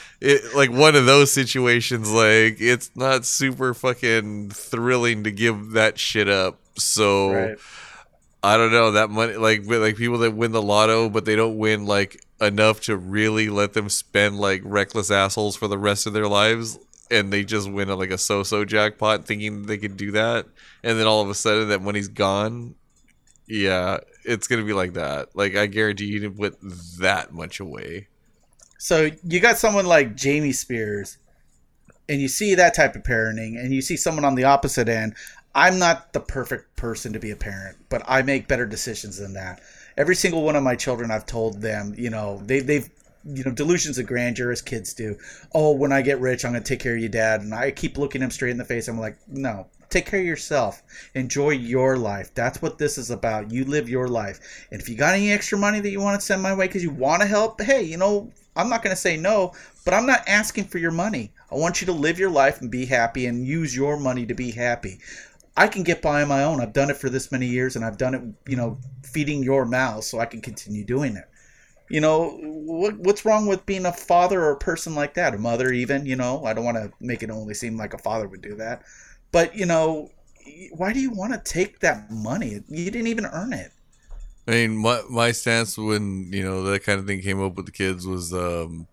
A: it like one of those situations. Like it's not super fucking thrilling to give that shit up. So.
B: Right.
A: I don't know that money like like people that win the lotto but they don't win like enough to really let them spend like reckless assholes for the rest of their lives and they just win a, like a so-so jackpot thinking they could do that and then all of a sudden that money's gone yeah it's gonna be like that like i guarantee you didn't put that much away
B: So you got someone like Jamie Spears, and you see that type of parenting, and you see someone on the opposite end. I'm not the perfect person to be a parent, but I make better decisions than that. Every single one of my children, I've told them, you know, they, they've, you know, delusions of grandeur as kids do. Oh, when I get rich, I'm to take care of you, dad. And I keep looking him straight in the face. I'm like, no, take care of yourself. Enjoy your life. That's what this is about. You live your life. And if you got any extra money that you want to send my way because you want to help, hey, you know, I'm not going to say no, but I'm not asking for your money. I want you to live your life and be happy and use your money to be happy. I can get by on my own. I've done it for this many years and I've done it, you know, feeding your mouth so I can continue doing it. You know, what, what's wrong with being a father or a person like that? A mother, even, you know, I don't want to make it only seem like a father would do that. But, you know, why do you want to take that money? You didn't even earn it.
A: I mean, my my stance when you know that kind of thing came up with the kids was, um,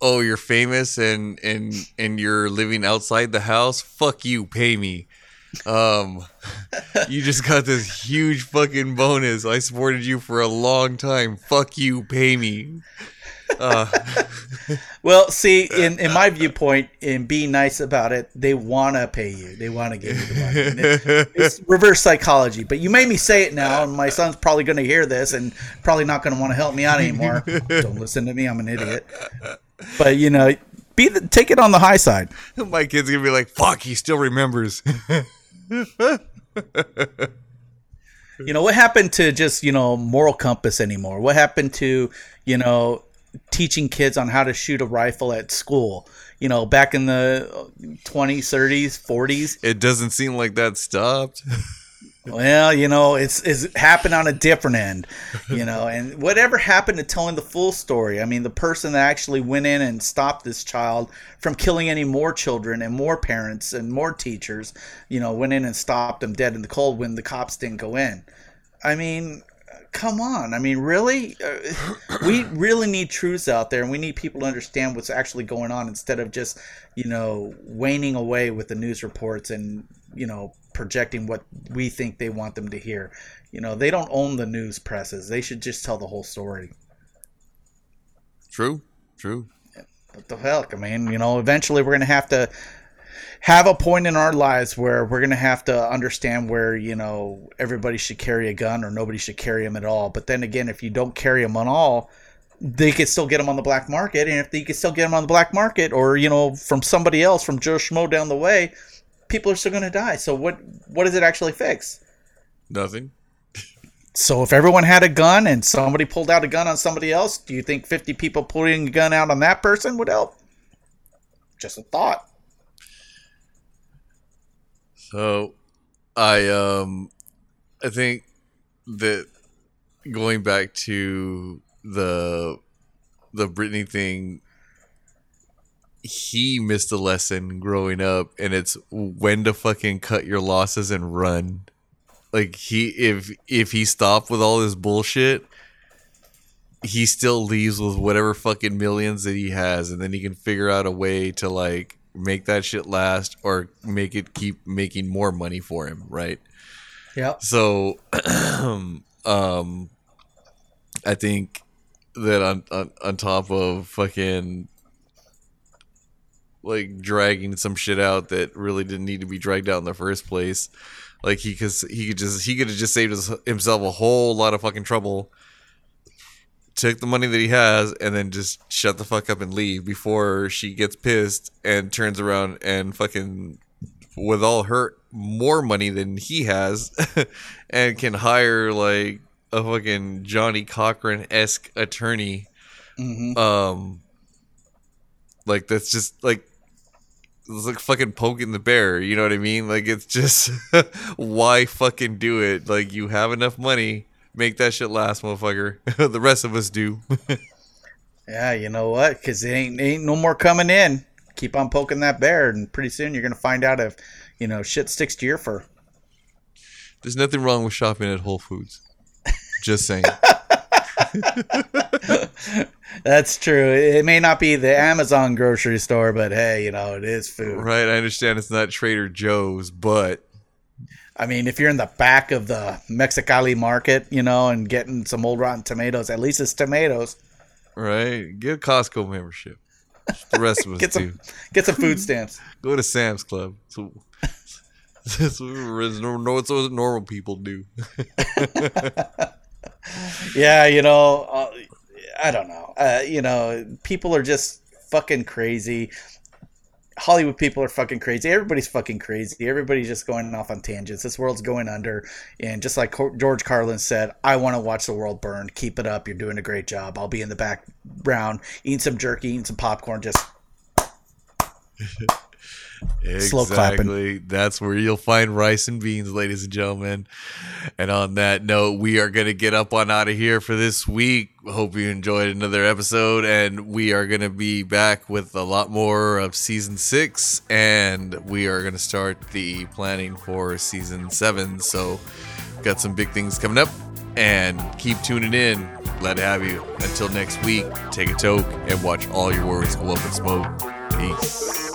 A: oh, you're famous and and and you're living outside the house. Fuck you, pay me. Um, you just got this huge fucking bonus. I supported you for a long time. Fuck you, pay me. Uh,
B: Well, see, in, in my viewpoint, in being nice about it, they want to pay you. They want to give you the money. It- it's reverse psychology. But you made me say it now, and my son's probably going to hear this and probably not going to want to help me out anymore. Don't listen to me. I'm an idiot. But, you know, be the, take it on the high side.
A: my kid's gonna be like, "Fuck, he still remembers."
B: You know, what happened to just, you know, moral compass anymore? What happened to, you know, teaching kids on how to shoot a rifle at school? You know, back in the 20s, 30s, 40s.
A: it doesn't seem like that stopped.
B: Well, you know, it's it's happened on a different end, you know, and whatever happened to telling the full story? I mean, the person that actually went in and stopped this child from killing any more children and more parents and more teachers, you know, went in and stopped them dead in the cold when the cops didn't go in. I mean, come on. I mean, really? Uh, we really need truths out there and we need people to understand what's actually going on instead of just, you know, waning away with the news reports and, you know, projecting what we think they want them to hear. You know, they don't own the news presses. They should just tell the whole story.
A: True, true.
B: What the heck? I mean, you know, eventually we're going to have to have a point in our lives where we're going to have to understand where, you know, everybody should carry a gun or nobody should carry them at all. But then again, if you don't carry them at all, they could still get them on the black market. And if they could still get them on the black market or, you know, from somebody else, from Joe Schmo down the way, people are still going to die. So what, what does it actually fix?
A: Nothing.
B: So if everyone had a gun and somebody pulled out a gun on somebody else, do you think 50 people pulling a gun out on that person would help? Just a thought.
A: So, I um, I think that going back to the the Britney thing, he missed a lesson growing up, and it's when to fucking cut your losses and run. Like he, if if he stopped with all this bullshit, he still leaves with whatever fucking millions that he has, and then he can figure out a way to like make that shit last or make it keep making more money for him, right?
B: Yeah.
A: So, um, I think that on, on on top of fucking like dragging some shit out that really didn't need to be dragged out in the first place. Like he cuz he could just he could have just saved his, himself a whole lot of fucking trouble. Took the money that he has and then just shut the fuck up and leave before she gets pissed and turns around and fucking with all her more money than he has and can hire like a fucking Johnnie Cochran esque attorney.
B: hmm
A: Um, like that's just like it's like fucking poking the bear. You know what I mean? Like it's just why fucking do it? Like you have enough money, make that shit last, motherfucker. the rest of us do.
B: Yeah, you know what? Because it ain't ain't no more coming in. Keep on poking that bear, and pretty soon you're gonna find out if you know shit sticks to your fur.
A: There's nothing wrong with shopping at Whole Foods. Just saying.
B: That's true. It may not be the Amazon grocery store, but hey, you know it is food.
A: right? I understand it's not Trader Joe's, but
B: I mean, if you're in the back of the Mexicali market, you know, and getting some old rotten tomatoes, at least it's tomatoes.
A: right, get a Costco membership. The rest of us
B: Get
A: do.
B: get some food stamps.
A: Go to Sam's Club. So that's what normal people do.
B: Yeah, you know, uh, I don't know. Uh, you know, people are just fucking crazy. Hollywood people are fucking crazy. Everybody's fucking crazy. Everybody's just going off on tangents. This world's going under. And just like George Carlin said, I want to watch the world burn. Keep it up. You're doing a great job. I'll be in the background eating some jerky, eating some popcorn, just Slow clapping.
A: Exactly. That's where you'll find rice and beans, ladies and gentlemen. And on that note, we are going to get up on out of here for this week. Hope you enjoyed another episode, and we are going to be back with a lot more of season six, and we are going to start the planning for season seven. So, got some big things coming up, and keep tuning in. Glad to have you. Until next week, take a toke and watch all your worries go up in smoke. Peace.